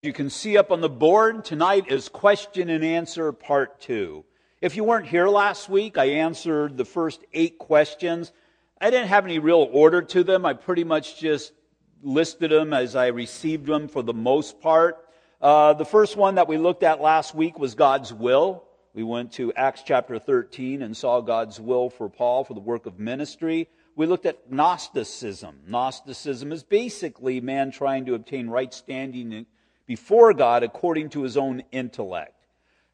You can see up on the board tonight is question and answer part two. If you weren't here last week, I answered the first eight questions. I didn't have any real order to them. I pretty much just listed them as I received them for the most part. Uh, the first one that we looked at last week was God's will. We went to Acts chapter 13 and saw God's will for Paul for the work of ministry. We looked at Gnosticism. Gnosticism is basically man trying to obtain right standing before God according to his own intellect.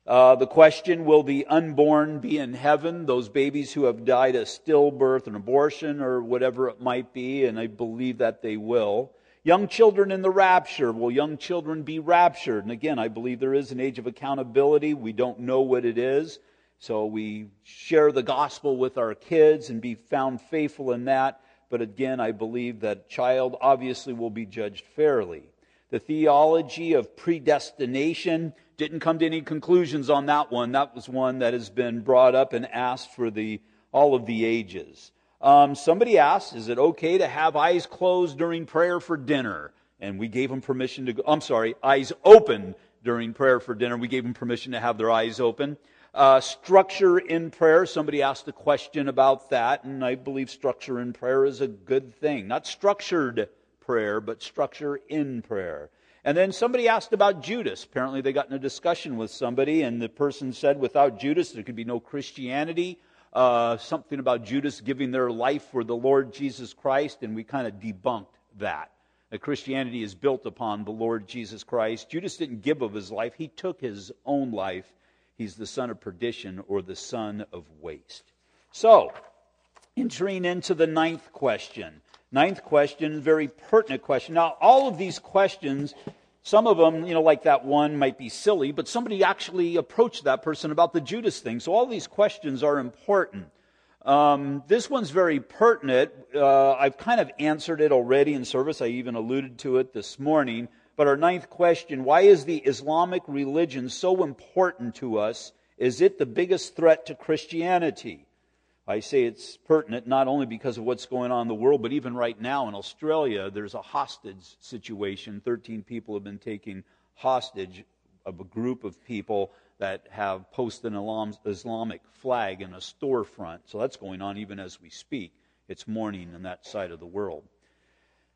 Uh, the question will the unborn be in heaven? Those babies who have died a stillbirth, an abortion, or whatever it might be, and I believe that they will. Young children in the rapture. Will young children be raptured? And again, I believe there is an age of accountability. We don't know what it is. So we share the gospel with our kids and be found faithful in that. But again, I believe that child obviously will be judged fairly. The theology of predestination didn't come to any conclusions on that one. That was one that has been brought up and asked for the, all of the ages. Um, somebody asked, is it okay to have eyes closed during prayer for dinner? And we gave them permission to go, I'm sorry, eyes open during prayer for dinner. We gave them permission to have their eyes open. Uh, structure in prayer. Somebody asked a question about that, and I believe structure in prayer is a good thing. Not structured prayer, but structure in prayer. And then somebody asked about Judas. Apparently, they got in a discussion with somebody, and the person said, without Judas, there could be no Christianity. Uh, something about Judas giving their life for the Lord Jesus Christ, and we kind of debunked that. That Christianity is built upon the Lord Jesus Christ. Judas didn't give of his life, he took his own life. He's the son of perdition or the son of waste. So, entering into the ninth question. Ninth question, very pertinent question. Now, all of these questions, some of them, you know, like that one might be silly, but somebody actually approached that person about the Judas thing. So all these questions are important. Um, this one's very pertinent. Uh, I've kind of answered it already in service. I even alluded to it this morning. But our ninth question why is the Islamic religion so important to us? Is it the biggest threat to Christianity? I say it's pertinent not only because of what's going on in the world, but even right now in Australia, there's a hostage situation. 13 people have been taken hostage of a group of people that have posted an Islamic flag in a storefront. So that's going on even as we speak. It's morning in that side of the world.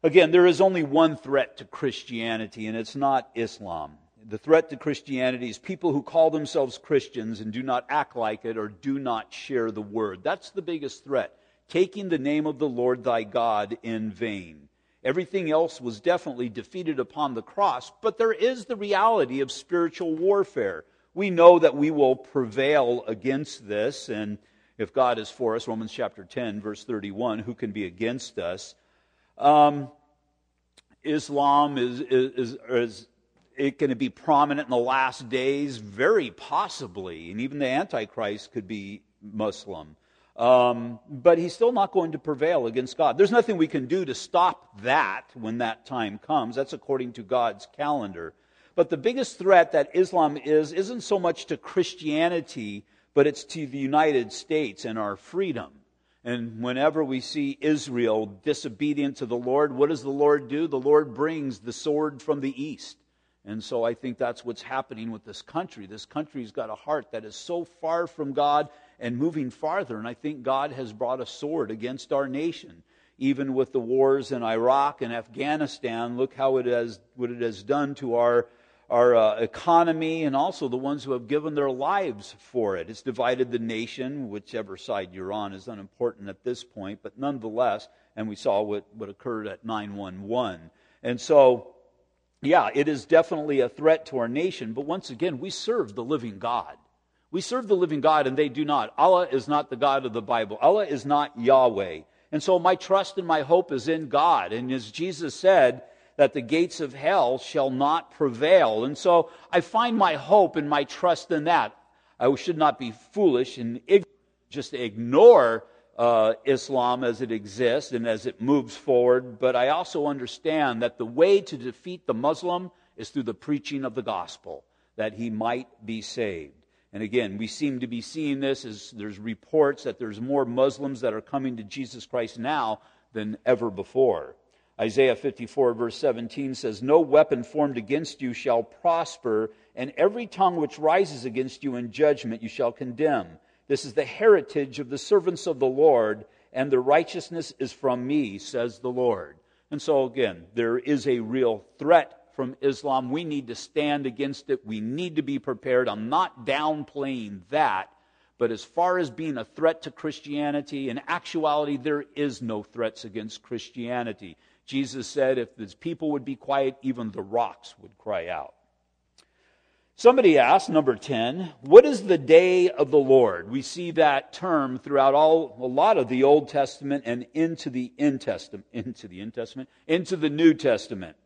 Again, there is only one threat to Christianity, and it's not Islam the threat to Christianity is people who call themselves Christians and do not act like it or do not share the word. That's the biggest threat. Taking the name of the Lord thy God in vain. Everything else was definitely defeated upon the cross, but there is the reality of spiritual warfare. We know that we will prevail against this, and if God is for us, Romans chapter 10, verse 31, who can be against us? Um, Islam is, is, is it going to be prominent in the last days? Very possibly. And even the Antichrist could be Muslim. Um, but he's still not going to prevail against God. There's nothing we can do to stop that when that time comes. That's according to God's calendar. But the biggest threat that Islam is isn't so much to Christianity, but it's to the United States and our freedom. And whenever we see Israel disobedient to the Lord, what does the Lord do? The Lord brings the sword from the east. And so I think that's what's happening with this country. This country's got a heart that is so far from God and moving farther. And I think God has brought a sword against our nation. Even with the wars in Iraq and Afghanistan, look how it has, what it has done to our, our uh, economy and also the ones who have given their lives for it. It's divided the nation, whichever side you're on is unimportant at this point, but nonetheless, and we saw what, what occurred at 911. And so, yeah, it is definitely a threat to our nation, but once again, we serve the living God. We serve the living God, and they do not. Allah is not the God of the Bible. Allah is not Yahweh. And so my trust and my hope is in God. And as Jesus said, that the gates of hell shall not prevail. And so I find my hope and my trust in that. I should not be foolish and just ignore uh, Islam as it exists and as it moves forward, but I also understand that the way to defeat the Muslim is through the preaching of the gospel, that he might be saved. And again, we seem to be seeing this as there's reports that there's more Muslims that are coming to Jesus Christ now than ever before. Isaiah 54, verse 17 says, No weapon formed against you shall prosper, and every tongue which rises against you in judgment you shall condemn. This is the heritage of the servants of the Lord, and the righteousness is from me, says the Lord. And so, again, there is a real threat from Islam. We need to stand against it. We need to be prepared. I'm not downplaying that. But as far as being a threat to Christianity, in actuality, there is no threats against Christianity. Jesus said if his people would be quiet, even the rocks would cry out. Somebody asked, number 10, what is the day of the Lord? We see that term throughout all, a lot of the Old Testament and into the New Testament, into the New Testament, into the New Testament.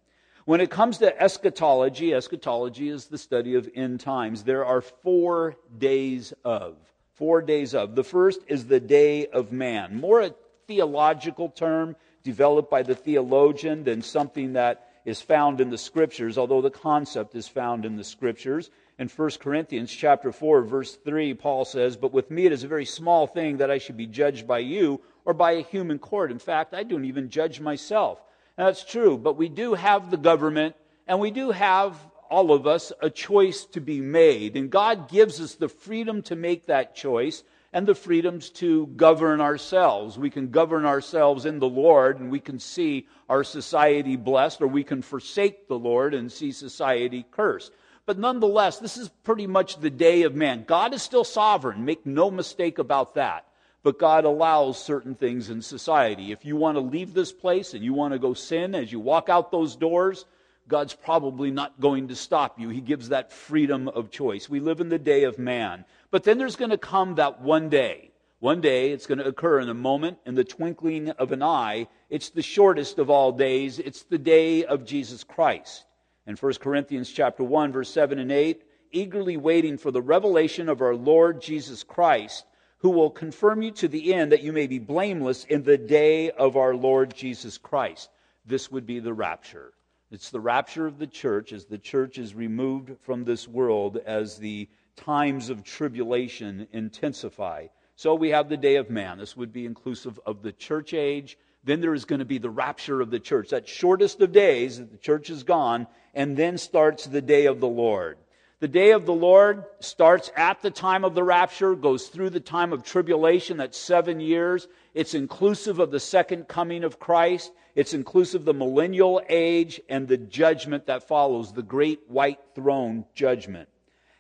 When it comes to eschatology, eschatology is the study of end times. There are four days of. Four days of. The first is the day of man. More a theological term developed by the theologian than something that is found in the scriptures, although the concept is found in the scriptures. In 1 Corinthians chapter 4 verse 3 Paul says, "But with me it is a very small thing that I should be judged by you or by a human court. In fact, I don't even judge myself." And that's true, but we do have the government and we do have all of us a choice to be made, and God gives us the freedom to make that choice and the freedoms to govern ourselves. We can govern ourselves in the Lord and we can see our society blessed, or we can forsake the Lord and see society cursed. But nonetheless, this is pretty much the day of man. God is still sovereign, make no mistake about that. But God allows certain things in society. If you want to leave this place and you want to go sin as you walk out those doors, God's probably not going to stop you. He gives that freedom of choice. We live in the day of man. But then there's going to come that one day. One day, it's going to occur in a moment, in the twinkling of an eye. It's the shortest of all days. It's the day of Jesus Christ. In 1 Corinthians chapter 1, verse 7 and 8, eagerly waiting for the revelation of our Lord Jesus Christ, who will confirm you to the end that you may be blameless in the day of our Lord Jesus Christ. This would be the rapture. It's the rapture of the church as the church is removed from this world, as the times of tribulation intensify. So we have the day of man. This would be inclusive of the church age. Then there is going to be the rapture of the church. That shortest of days, that the church is gone, and then starts the day of the Lord. The day of the Lord starts at the time of the rapture, goes through the time of tribulation, that's seven years. It's inclusive of the second coming of Christ. It's inclusive of the millennial age and the judgment that follows, the great white throne judgment.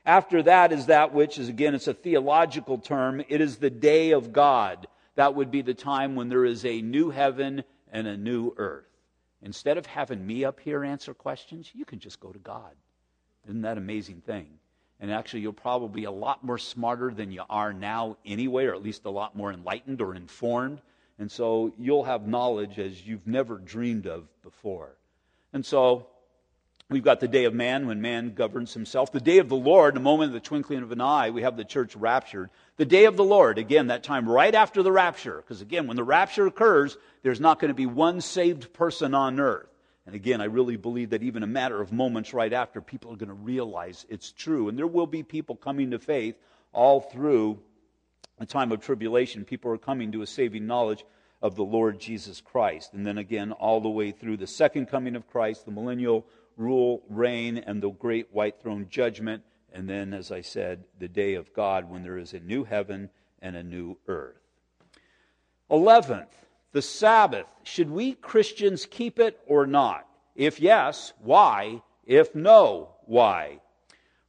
After that is that which is, again, it's a theological term. It is the day of God. That would be the time when there is a new heaven and a new earth. Instead of having me up here answer questions, you can just go to God. Isn't that amazing thing? And actually, you'll probably be a lot more smarter than you are now anyway, or at least a lot more enlightened or informed and so you'll have knowledge as you've never dreamed of before. And so we've got the day of man when man governs himself. The day of the Lord, the moment of the twinkling of an eye, we have the church raptured. The day of the Lord, again, that time right after the rapture. Because again, when the rapture occurs, there's not going to be one saved person on earth. And again, I really believe that even a matter of moments right after, people are going to realize it's true. And there will be people coming to faith all through a time of tribulation, people are coming to a saving knowledge of the Lord Jesus Christ. And then again, all the way through the second coming of Christ, the millennial rule, reign, and the great white throne judgment. And then, as I said, the day of God when there is a new heaven and a new earth. Eleventh, the Sabbath. Should we Christians keep it or not? If yes, why? If no, why?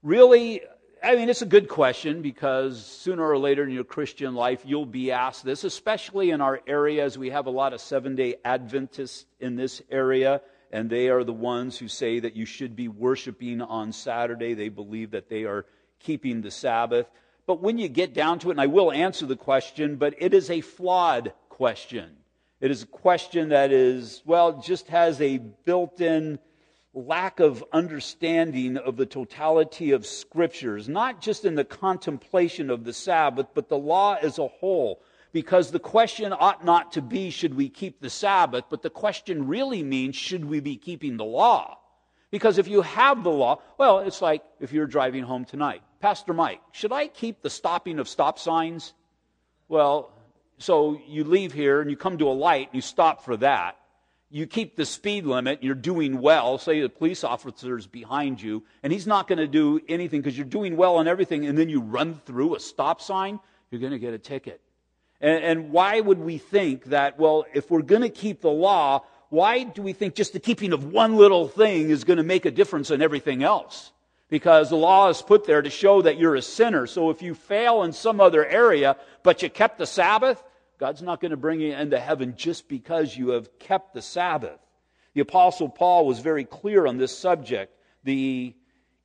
Really, I mean, it's a good question because sooner or later in your Christian life, you'll be asked this, especially in our area as We have a lot of seven day Adventists in this area, and they are the ones who say that you should be worshiping on Saturday. They believe that they are keeping the Sabbath. But when you get down to it, and I will answer the question, but it is a flawed question. It is a question that is, well, just has a built in lack of understanding of the totality of scriptures, not just in the contemplation of the Sabbath, but the law as a whole. Because the question ought not to be, should we keep the Sabbath, but the question really means, should we be keeping the law? Because if you have the law, well, it's like if you're driving home tonight. Pastor Mike, should I keep the stopping of stop signs? Well, so you leave here and you come to a light and you stop for that you keep the speed limit, you're doing well. Say the police officer's behind you, and he's not going to do anything because you're doing well on everything, and then you run through a stop sign, you're going to get a ticket. And, and why would we think that, well, if we're going to keep the law, why do we think just the keeping of one little thing is going to make a difference in everything else? Because the law is put there to show that you're a sinner. So if you fail in some other area, but you kept the Sabbath, God's not going to bring you into heaven just because you have kept the Sabbath. The Apostle Paul was very clear on this subject. The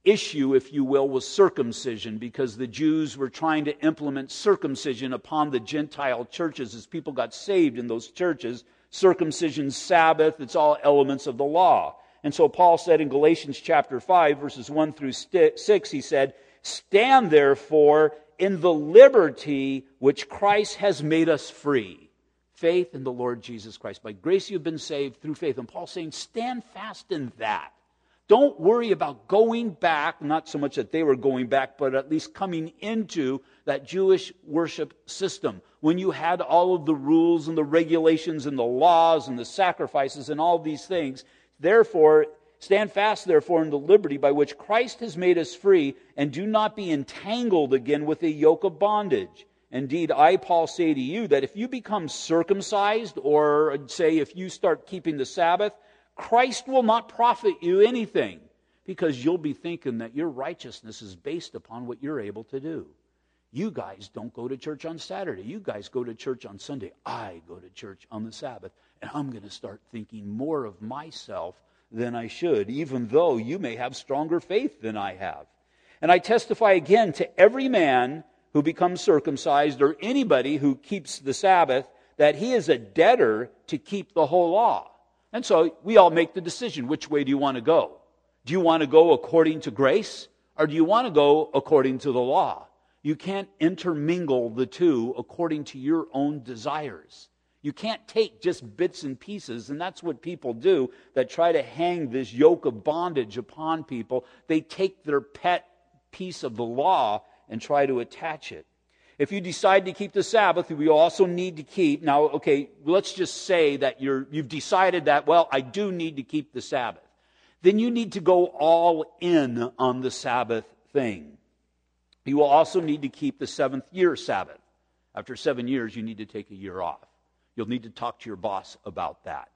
issue, if you will, was circumcision because the Jews were trying to implement circumcision upon the Gentile churches as people got saved in those churches. Circumcision, Sabbath, it's all elements of the law. And so Paul said in Galatians chapter 5, verses 1 through 6, he said, Stand therefore in the liberty which Christ has made us free. Faith in the Lord Jesus Christ. By grace you've been saved through faith. And Paul's saying, stand fast in that. Don't worry about going back, not so much that they were going back, but at least coming into that Jewish worship system. When you had all of the rules and the regulations and the laws and the sacrifices and all these things. Therefore, Stand fast, therefore, in the liberty by which Christ has made us free, and do not be entangled again with a yoke of bondage. Indeed, I, Paul, say to you that if you become circumcised, or say if you start keeping the Sabbath, Christ will not profit you anything, because you'll be thinking that your righteousness is based upon what you're able to do. You guys don't go to church on Saturday. You guys go to church on Sunday. I go to church on the Sabbath. And I'm going to start thinking more of myself than I should, even though you may have stronger faith than I have. And I testify again to every man who becomes circumcised or anybody who keeps the Sabbath that he is a debtor to keep the whole law. And so we all make the decision which way do you want to go? Do you want to go according to grace or do you want to go according to the law? You can't intermingle the two according to your own desires. You can't take just bits and pieces, and that's what people do that try to hang this yoke of bondage upon people. They take their pet piece of the law and try to attach it. If you decide to keep the Sabbath, we also need to keep. Now, okay, let's just say that you're, you've decided that, well, I do need to keep the Sabbath. Then you need to go all in on the Sabbath thing. You will also need to keep the seventh year Sabbath. After seven years, you need to take a year off. You'll need to talk to your boss about that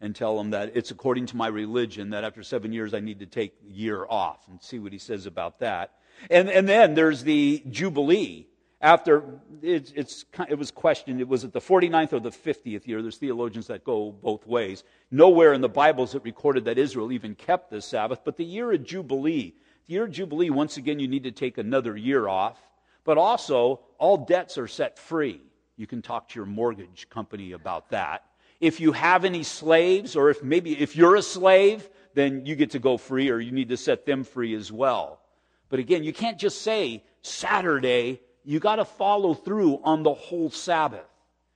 and tell him that it's according to my religion that after seven years I need to take a year off and see what he says about that. And, and then there's the Jubilee. After it's, it was questioned, it was at the 49th or the 50th year. There's theologians that go both ways. Nowhere in the Bible is it recorded that Israel even kept the Sabbath, but the year of Jubilee, the year of Jubilee, once again, you need to take another year off, but also all debts are set free. You can talk to your mortgage company about that. If you have any slaves, or if maybe if you're a slave, then you get to go free, or you need to set them free as well. But again, you can't just say Saturday, you got to follow through on the whole Sabbath.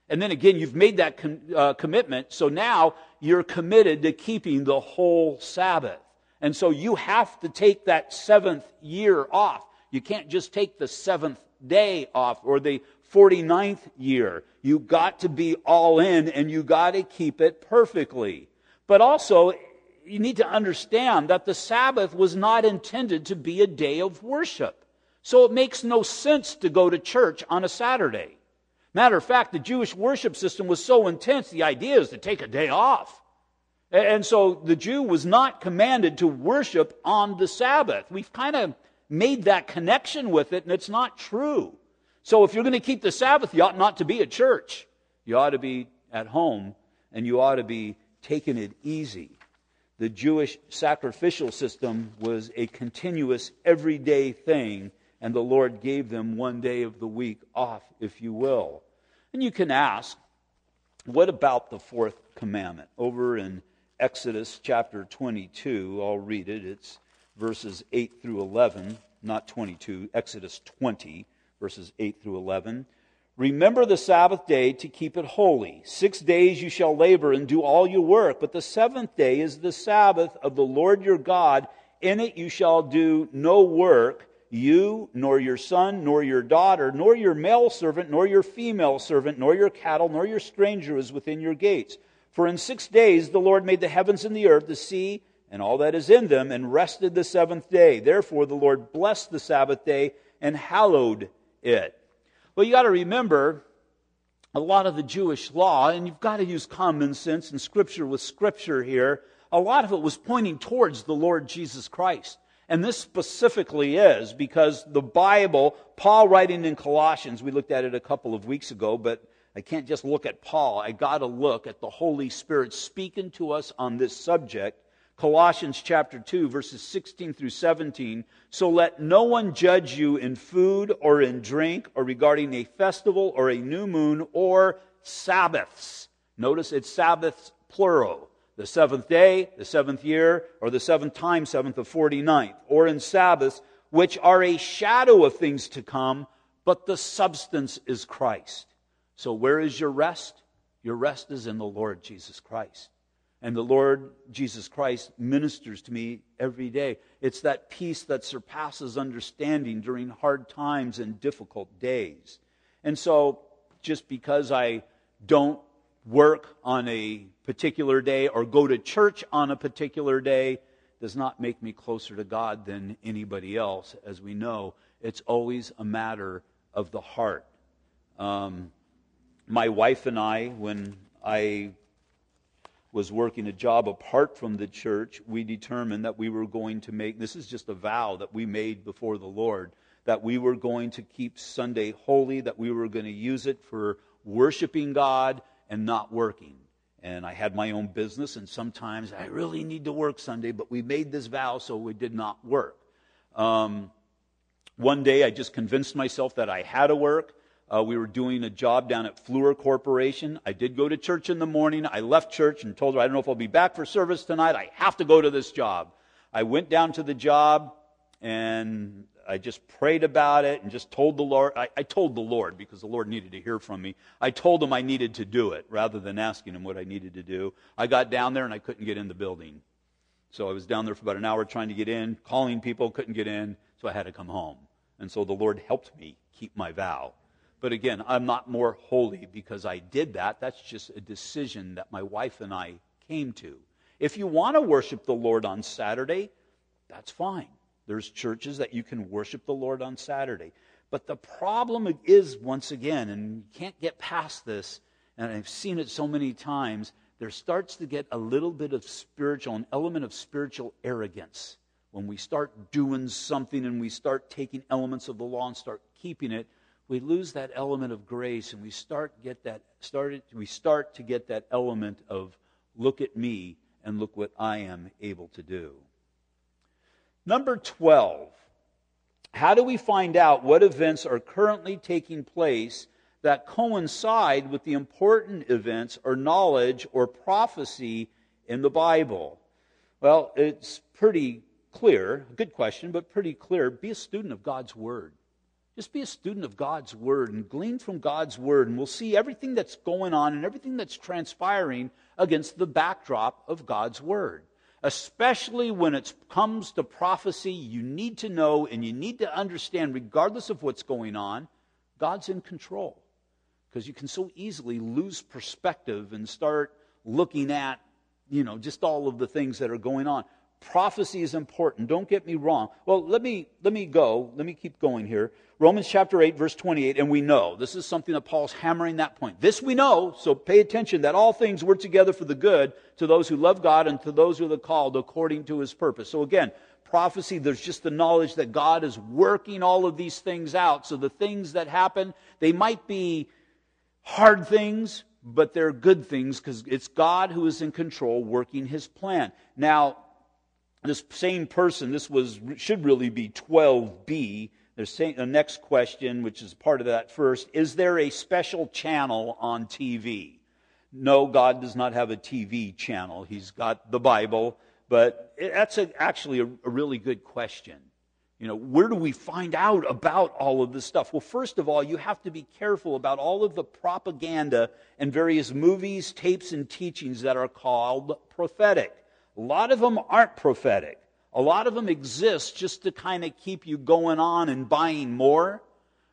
And then again, you've made that com- uh, commitment, so now you're committed to keeping the whole Sabbath. And so you have to take that seventh year off. You can't just take the seventh day off or the 49th year. You got to be all in and you got to keep it perfectly. But also, you need to understand that the Sabbath was not intended to be a day of worship. So it makes no sense to go to church on a Saturday. Matter of fact, the Jewish worship system was so intense, the idea is to take a day off. And so the Jew was not commanded to worship on the Sabbath. We've kind of made that connection with it, and it's not true. So if you're going to keep the Sabbath, you ought not to be at church. You ought to be at home and you ought to be taking it easy. The Jewish sacrificial system was a continuous, everyday thing, and the Lord gave them one day of the week off, if you will. And you can ask, what about the fourth commandment? Over in Exodus chapter 22, I'll read it. It's verses 8 through 11, not 22, Exodus 20 verses 8 through 11. Remember the Sabbath day to keep it holy. Six days you shall labor and do all your work, but the seventh day is the Sabbath of the Lord your God. In it you shall do no work, you, nor your son, nor your daughter, nor your male servant, nor your female servant, nor your cattle, nor your stranger is within your gates. For in six days the Lord made the heavens and the earth, the sea, and all that is in them, and rested the seventh day. Therefore the Lord blessed the Sabbath day and hallowed it. Well, you got to remember a lot of the Jewish law, and you've got to use common sense and scripture with scripture here. A lot of it was pointing towards the Lord Jesus Christ. And this specifically is because the Bible, Paul writing in Colossians, we looked at it a couple of weeks ago, but I can't just look at Paul. I got to look at the Holy Spirit speaking to us on this subject. Colossians chapter 2, verses 16 through 17. So let no one judge you in food or in drink or regarding a festival or a new moon or Sabbaths. Notice it's Sabbaths plural the seventh day, the seventh year, or the seventh time, seventh of 49th, or in Sabbaths, which are a shadow of things to come, but the substance is Christ. So where is your rest? Your rest is in the Lord Jesus Christ. And the Lord Jesus Christ ministers to me every day. It's that peace that surpasses understanding during hard times and difficult days. And so, just because I don't work on a particular day or go to church on a particular day does not make me closer to God than anybody else. As we know, it's always a matter of the heart. Um, my wife and I, when I was working a job apart from the church, we determined that we were going to make this is just a vow that we made before the Lord that we were going to keep Sunday holy, that we were going to use it for worshiping God and not working. And I had my own business, and sometimes I really need to work Sunday, but we made this vow, so we did not work. Um, one day I just convinced myself that I had to work. Uh, we were doing a job down at Fluor Corporation. I did go to church in the morning. I left church and told her, I don't know if I'll be back for service tonight. I have to go to this job. I went down to the job, and I just prayed about it and just told the Lord. I, I, told the Lord because the Lord needed to hear from me. I told him I needed to do it rather than asking him what I needed to do. I got down there and I couldn't get in the building. So I was down there for about an hour trying to get in, calling people, couldn't get in, so I had to come home. And so the Lord helped me keep my vow. But again, I'm not more holy because I did that. That's just a decision that my wife and I came to. If you want to worship the Lord on Saturday, that's fine. There's churches that you can worship the Lord on Saturday. But the problem is, once again, and you can't get past this, and I've seen it so many times, there starts to get a little bit of spiritual, an element of spiritual arrogance. When we start doing something and we start taking elements of the law and start keeping it, we lose that element of grace and we start get that started we start to get that element of look at me and look what I am able to do. Number 12. How do we find out what events are currently taking place that coincide with the important events or knowledge or prophecy in the Bible? Well, it's pretty clear. Good question, but pretty clear. Be a student of God's Word. Just be a student of God's Word and glean from God's Word, and we'll see everything that's going on and everything that's transpiring against the backdrop of God's Word especially when it comes to prophecy, you need to know and you need to understand, regardless of what's going on, God's in control. Because you can so easily lose perspective and start looking at, you know, just all of the things that are going on. Prophecy is important. Don't get me wrong. Well, let me, let me go. Let me keep going here. Romans chapter 8, verse 28, and we know. This is something that Paul's hammering that point. This we know, so pay attention that all things work together for the good to those who love God and to those who are called according to his purpose. So again, prophecy, there's just the knowledge that God is working all of these things out. So the things that happen, they might be hard things, but they're good things because it's God who is in control working his plan. Now, this same person, this was should really be 12b. There's the next question, which is part of that first. Is there a special channel on TV? No, God does not have a TV channel. He's got the Bible, but that's a, actually a, a really good question. You know, where do we find out about all of this stuff? Well, first of all, you have to be careful about all of the propaganda and various movies, tapes, and teachings that are called prophetic. A lot of them aren't prophetic. A lot of them exist just to kind of keep you going on and buying more.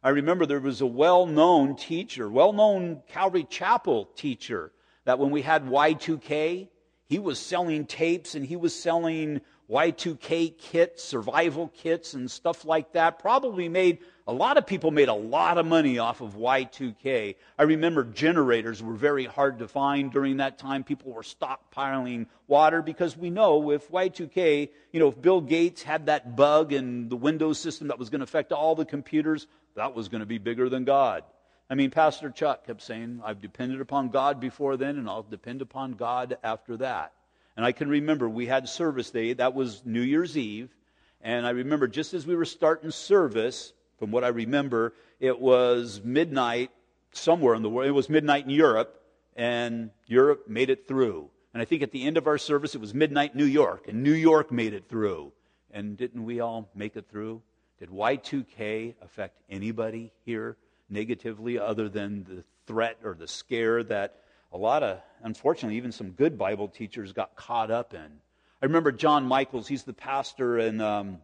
I remember there was a well known teacher, well known Calvary Chapel teacher, that when we had Y2K, he was selling tapes and he was selling Y2K kits, survival kits, and stuff like that. Probably made a lot of people made a lot of money off of Y2K. I remember generators were very hard to find during that time. People were stockpiling water because we know if Y2K, you know, if Bill Gates had that bug in the Windows system that was going to affect all the computers, that was going to be bigger than God. I mean, Pastor Chuck kept saying, I've depended upon God before then, and I'll depend upon God after that. And I can remember we had service day, that was New Year's Eve. And I remember just as we were starting service, from what I remember, it was midnight somewhere in the world. It was midnight in Europe, and Europe made it through. And I think at the end of our service, it was midnight New York, and New York made it through. And didn't we all make it through? Did Y2K affect anybody here negatively other than the threat or the scare that a lot of, unfortunately, even some good Bible teachers got caught up in? I remember John Michaels, he's the pastor in um,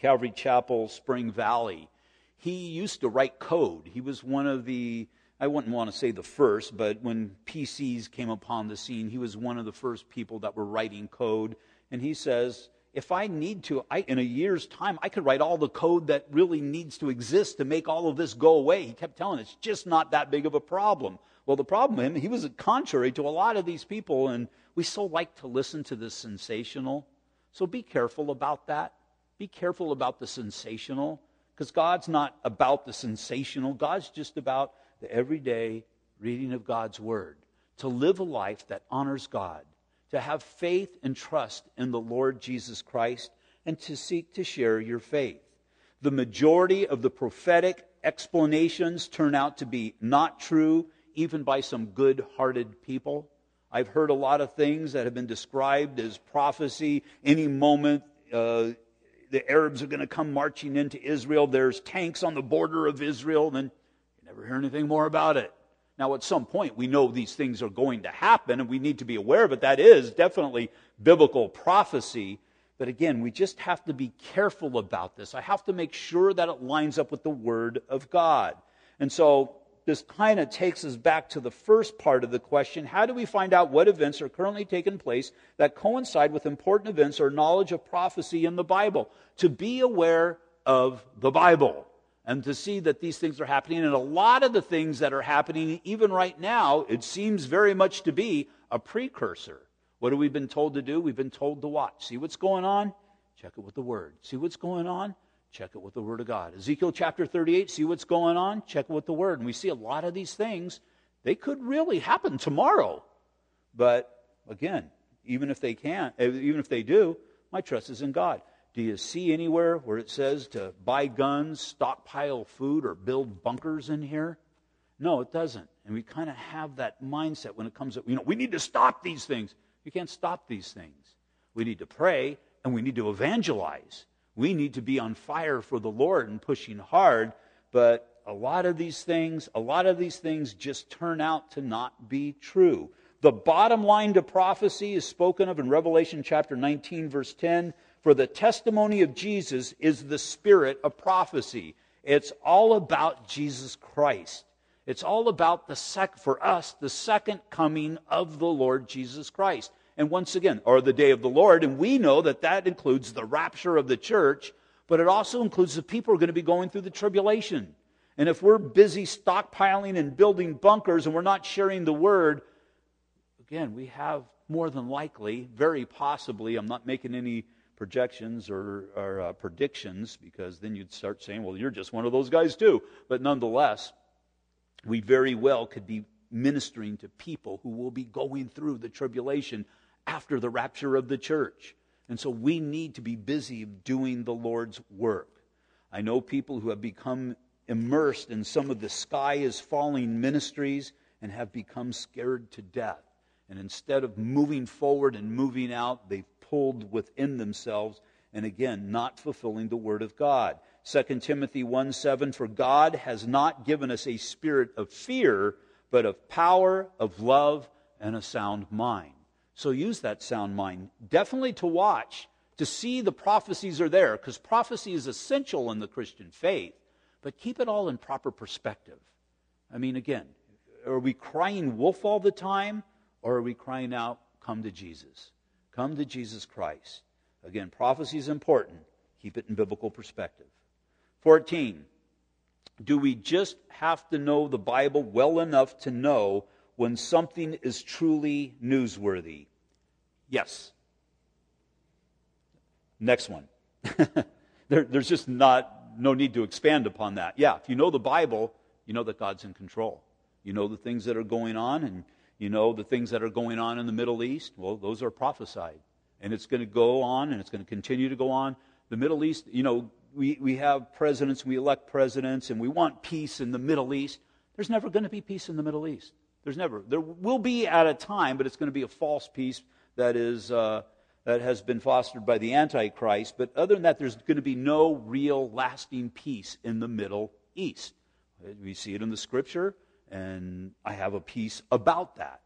Calvary Chapel, Spring Valley he used to write code. He was one of the, I wouldn't want to say the first, but when PCs came upon the scene, he was one of the first people that were writing code. And he says, if I need to, I, in a year's time, I could write all the code that really needs to exist to make all of this go away. He kept telling it's just not that big of a problem. Well, the problem with him, he was contrary to a lot of these people, and we so like to listen to the sensational. So be careful about that. Be careful about the sensational. Because God's not about the sensational, God's just about the everyday reading of God's Word. To live a life that honors God, to have faith and trust in the Lord Jesus Christ, and to seek to share your faith. The majority of the prophetic explanations turn out to be not true, even by some good hearted people. I've heard a lot of things that have been described as prophecy. Any moment, uh, the Arabs are going to come marching into Israel. There's tanks on the border of Israel. Then you never hear anything more about it. Now, at some point, we know these things are going to happen and we need to be aware of it. That is definitely biblical prophecy. But again, we just have to be careful about this. I have to make sure that it lines up with the Word of God. And so this kind of takes us back to the first part of the question how do we find out what events are currently taking place that coincide with important events or knowledge of prophecy in the Bible? To be aware of the Bible and to see that these things are happening. And a lot of the things that are happening, even right now, it seems very much to be a precursor. What have we been told to do? We've been told to watch. See what's going on? Check it with the Word. See what's going on? Check it with the Word of God. Ezekiel chapter 38, see what's going on? Check it with the Word. And we see a lot of these things, they could really happen tomorrow. But again, even if they can't, eh, even if they do, my trust is in God. Do you see anywhere where it says to buy guns, stockpile food, or build bunkers in here? No, it doesn't. And we kind of have that mindset when it comes to, you know, we need to stop these things. You can't stop these things. We need to pray and we need to evangelize. We need to be on fire for the Lord and pushing hard, but a lot of these things, a lot of these things just turn out to not be true. The bottom line to prophecy is spoken of in Revelation chapter 19, verse 10. For the testimony of Jesus is the spirit of prophecy. It's all about Jesus Christ. It's all about the sec for us, the second coming of the Lord Jesus Christ and once again, or the day of the Lord. And we know that that includes the rapture of the church, but it also includes the people who are going to be going through the tribulation. And if we're busy stockpiling and building bunkers and we're not sharing the word, again, we have more than likely, very possibly, I'm not making any projections or, or uh, predictions because then you'd start saying, well, you're just one of those guys too. But nonetheless, we very well could be ministering to people who will be going through the tribulation after the rapture of the church. And so we need to be busy doing the Lord's work. I know people who have become immersed in some of the sky is falling ministries and have become scared to death. And instead of moving forward and moving out, they've pulled within themselves and again, not fulfilling the word of God. 2 Timothy 1 7, for God has not given us a spirit of fear, but of power, of love, and a sound mind. So use that sound mind. Definitely to watch, to see the prophecies are there, because prophecy is essential in the Christian faith, but keep it all in proper perspective. I mean, again, are we crying wolf all the time? Or are we crying out, Come to Jesus? Come to Jesus Christ. Again, prophecy is important. Keep it in biblical perspective. 14. Do we just have to know the Bible well enough to know when something is truly newsworthy? Yes. Next one. there, there's just not no need to expand upon that. Yeah, if you know the Bible, you know that God's in control. You know the things that are going on, and you know the things that are going on in the Middle East. Well, those are prophesied. And it's going to go on, and it's going to continue to go on. The Middle East, you know, we, we have presidents, we elect presidents, and we want peace in the Middle East. There's never going to be peace in the Middle East. There's never. There will be at a time, but it's going to be a false peace that is. Uh, that has been fostered by the Antichrist. But other than that, there's going to be no real lasting peace in the Middle East. We see it in the scripture, and I have a piece about that.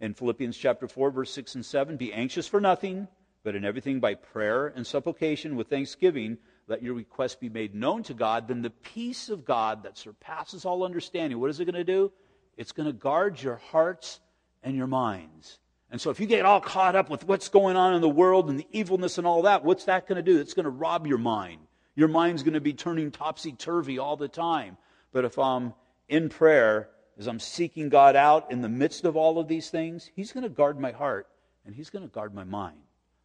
In Philippians chapter 4, verse 6 and 7, be anxious for nothing, but in everything by prayer and supplication with thanksgiving, let your requests be made known to God. Then the peace of God that surpasses all understanding, what is it going to do? It's going to guard your hearts and your minds. And so if you get all caught up with what's going on in the world and the evilness and all that, what's that going to do? It's going to rob your mind. Your mind's going to be turning topsy turvy all the time. But if I'm in prayer, as I'm seeking God out in the midst of all of these things, He's going to guard my heart and He's going to guard my mind.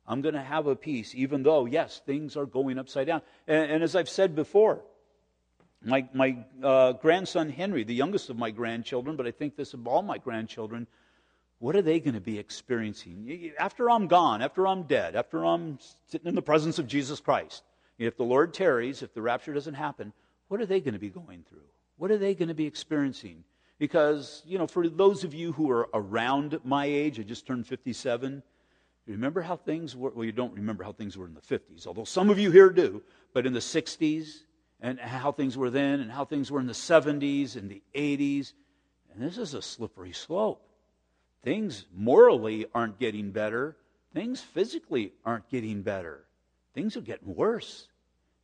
I'm going to have a peace, even though, yes, things are going upside down. And, and as I've said before, my, my uh, grandson Henry, the youngest of my grandchildren, but I think this of all my grandchildren, what are they going to be experiencing? After I'm gone, after I'm dead, after I'm sitting in the presence of Jesus Christ, if the Lord tarries, if the rapture doesn't happen, what are they going to be going through? What are they going to be experiencing? Because, you know, for those of you who are around my age, I just turned 57, remember how things were? Well, you don't remember how things were in the 50s, although some of you here do, but in the 60s, and how things were then, and how things were in the 70s and the 80s. And this is a slippery slope. Things morally aren't getting better. Things physically aren't getting better. Things are getting worse.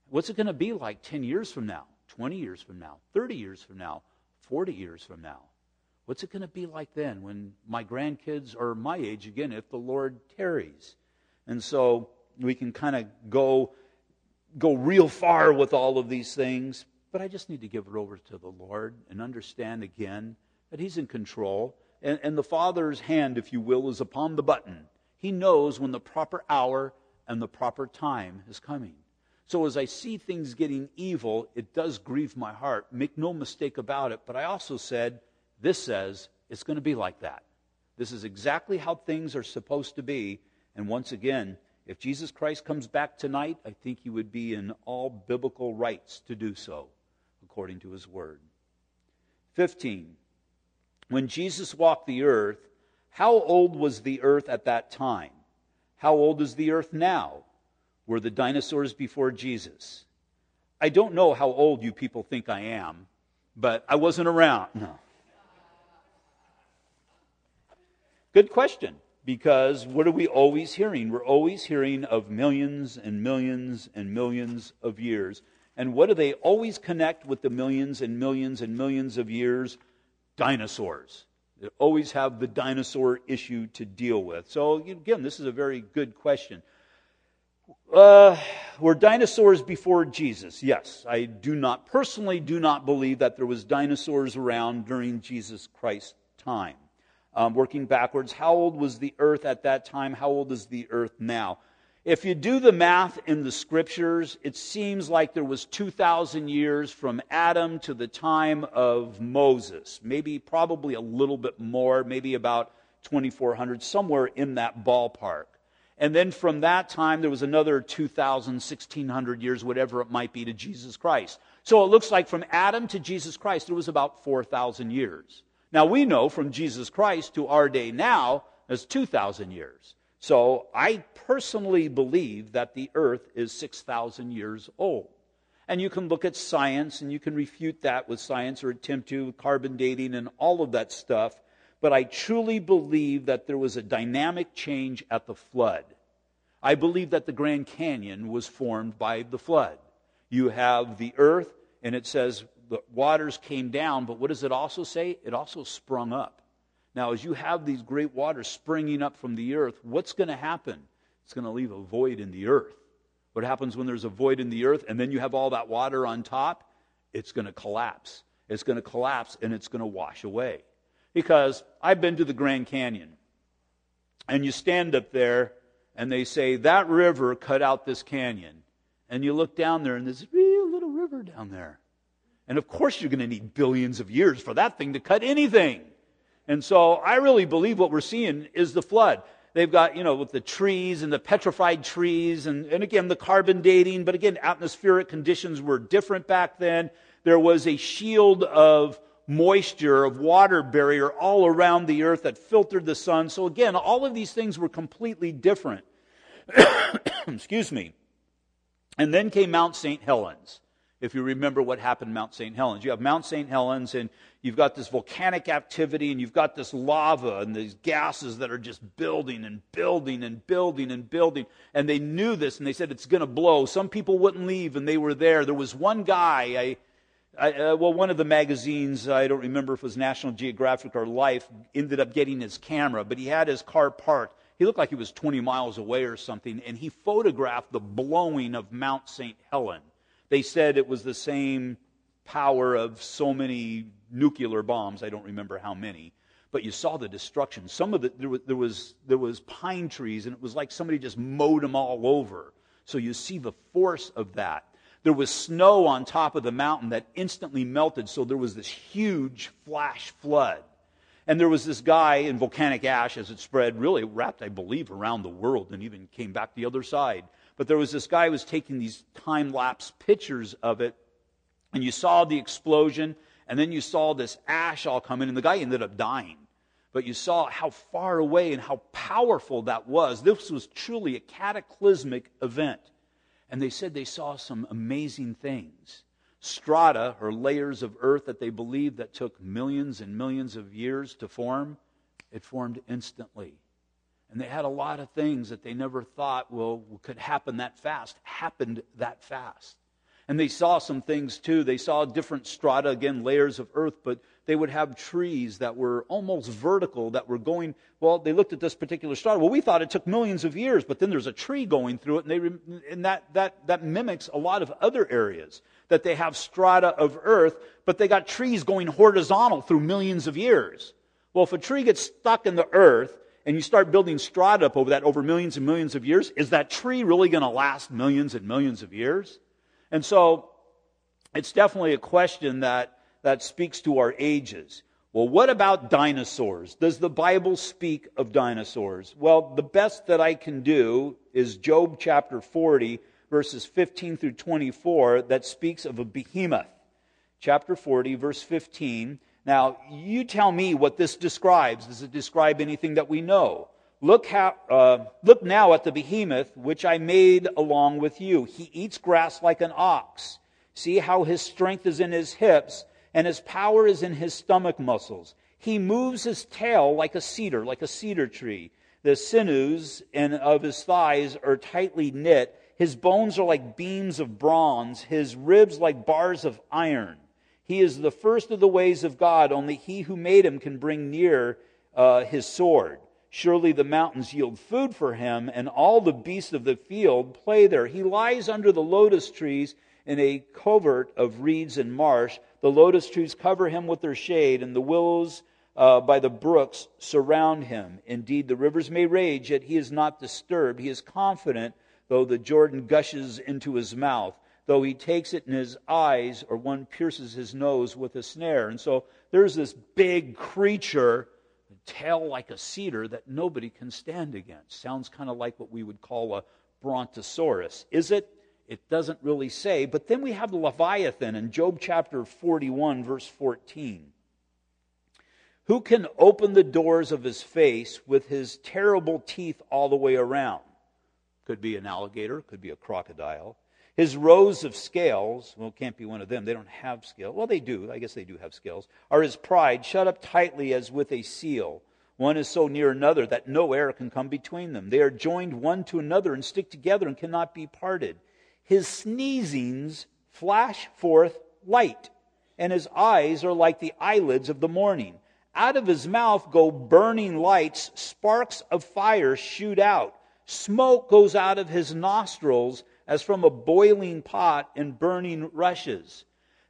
What's it going to be like 10 years from now, 20 years from now, 30 years from now, 40 years from now? What's it going to be like then when my grandkids are my age again, if the Lord tarries? And so we can kind of go, go real far with all of these things, but I just need to give it over to the Lord and understand again that He's in control and, and the Father's hand, if you will, is upon the button. He knows when the proper hour and the proper time is coming. So as I see things getting evil, it does grieve my heart. Make no mistake about it. But I also said, this says it's going to be like that. This is exactly how things are supposed to be. And once again, if Jesus Christ comes back tonight, I think he would be in all biblical rights to do so, according to his word. 15 when Jesus walked the earth, how old was the earth at that time? How old is the earth now? Were the dinosaurs before Jesus? I don't know how old you people think I am, but I wasn't around. No. Good question, because what are we always hearing? We're always hearing of millions and millions and millions of years. And what do they always connect with the millions and millions and millions of years dinosaurs. They always have the dinosaur issue to deal with. So, again, this is a very good question. Uh, were dinosaurs before Jesus? Yes. I do not, personally, do not believe that there was dinosaurs around during Jesus Christ's time. Um, working backwards, how old was the earth at that time? How old is the earth now? If you do the math in the scriptures, it seems like there was 2,000 years from Adam to the time of Moses. Maybe, probably a little bit more, maybe about 2,400, somewhere in that ballpark. And then from that time, there was another 2,000, 1,600 years, whatever it might be, to Jesus Christ. So it looks like from Adam to Jesus Christ, there was about 4,000 years. Now we know from Jesus Christ to our day now, there's 2,000 years. So I personally believe that the earth is 6,000 years old. And you can look at science and you can refute that with science or attempt to, carbon dating and all of that stuff. But I truly believe that there was a dynamic change at the flood. I believe that the Grand Canyon was formed by the flood. You have the earth, and it says the waters came down, but what does it also say? It also sprung up. Now, as you have these great waters springing up from the earth, what's going to happen? It's going to leave a void in the earth. What happens when there's a void in the earth and then you have all that water on top? It's going to collapse. It's going to collapse and it's going to wash away. Because I've been to the Grand Canyon, and you stand up there and they say, That river cut out this canyon. And you look down there and there's a real little river down there. And of course, you're going to need billions of years for that thing to cut anything. And so I really believe what we're seeing is the flood. They've got, you know, with the trees and the petrified trees and, and again, the carbon dating. But again, atmospheric conditions were different back then. There was a shield of moisture, of water barrier all around the earth that filtered the sun. So again, all of these things were completely different. Excuse me. And then came Mount St. Helens if you remember what happened Mount St. Helens. You have Mount St. Helens, and you've got this volcanic activity, and you've got this lava and these gases that are just building and building and building and building. And they knew this, and they said it's going to blow. Some people wouldn't leave, and they were there. There was one guy, I, I, uh, well, one of the magazines, I don't remember if it was National Geographic or Life, ended up getting his camera, but he had his car parked. He looked like he was 20 miles away or something, and he photographed the blowing of Mount St. Helens they said it was the same power of so many nuclear bombs. I don't remember how many. But you saw the destruction. Some of it, there was, there was, there was pine trees, and it was like somebody just mowed them all over. So you see the force of that. There was snow on top of the mountain that instantly melted, so there was this huge flash flood. And there was this guy in volcanic ash as it spread, really wrapped, I believe, around the world and even came back the other side. But there was this guy who was taking these time lapse pictures of it, and you saw the explosion, and then you saw this ash all come in, and the guy ended up dying. But you saw how far away and how powerful that was. This was truly a cataclysmic event. And they said they saw some amazing things. Strata, or layers of earth that they believed that took millions and millions of years to form, it formed instantly. And they had a lot of things that they never thought, well, could happen that fast, happened that fast. And they saw some things too. They saw different strata, again, layers of earth, but they would have trees that were almost vertical that were going, well, they looked at this particular strata. Well, we thought it took millions of years, but then there's a tree going through it, and, they, and that, that, that mimics a lot of other areas that they have strata of earth, but they got trees going horizontal through millions of years. Well, if a tree gets stuck in the earth, and you start building strata up over that over millions and millions of years, is that tree really going to last millions and millions of years? And so it's definitely a question that, that speaks to our ages. Well, what about dinosaurs? Does the Bible speak of dinosaurs? Well, the best that I can do is Job chapter 40, verses 15 through 24, that speaks of a behemoth. Chapter 40, verse 15 now, you tell me what this describes. Does it describe anything that we know? Look, how, uh, look now at the behemoth which I made along with you. He eats grass like an ox. See how his strength is in his hips, and his power is in his stomach muscles. He moves his tail like a cedar, like a cedar tree. The sinews of his thighs are tightly knit. His bones are like beams of bronze, his ribs like bars of iron. He is the first of the ways of God. Only he who made him can bring near uh, his sword. Surely the mountains yield food for him, and all the beasts of the field play there. He lies under the lotus trees in a covert of reeds and marsh. The lotus trees cover him with their shade, and the willows uh, by the brooks surround him. Indeed, the rivers may rage, yet he is not disturbed. He is confident, though the Jordan gushes into his mouth though he takes it in his eyes, or one pierces his nose with a snare. And so there's this big creature, tail like a cedar, that nobody can stand against. Sounds kind of like what we would call a brontosaurus. Is it? It doesn't really say. But then we have the Leviathan in Job chapter 41, verse 14. Who can open the doors of his face with his terrible teeth all the way around? Could be an alligator, could be a crocodile. His rows of scales, well, can't be one of them. They don't have scales. Well, they do. I guess they do have scales. Are his pride, shut up tightly as with a seal. One is so near another that no air can come between them. They are joined one to another and stick together and cannot be parted. His sneezings flash forth light, and his eyes are like the eyelids of the morning. Out of his mouth go burning lights, sparks of fire shoot out. Smoke goes out of his nostrils as from a boiling pot and burning rushes.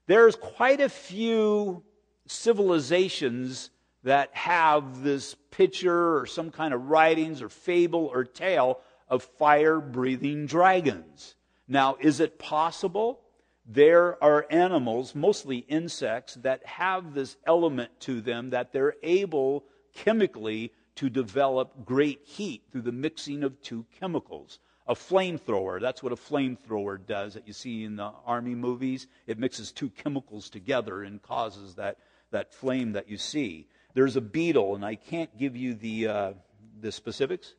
There's quite a few civilizations that have this picture or some kind of writings or fable or tale of fire breathing dragons. Now, is it possible? There are animals, mostly insects, that have this element to them that they're able chemically to develop great heat through the mixing of two chemicals. A flamethrower, that's what a flamethrower does that you see in the army movies. It mixes two chemicals together and causes that, that flame that you see. There's a beetle, and I can't give you the, uh, the specifics.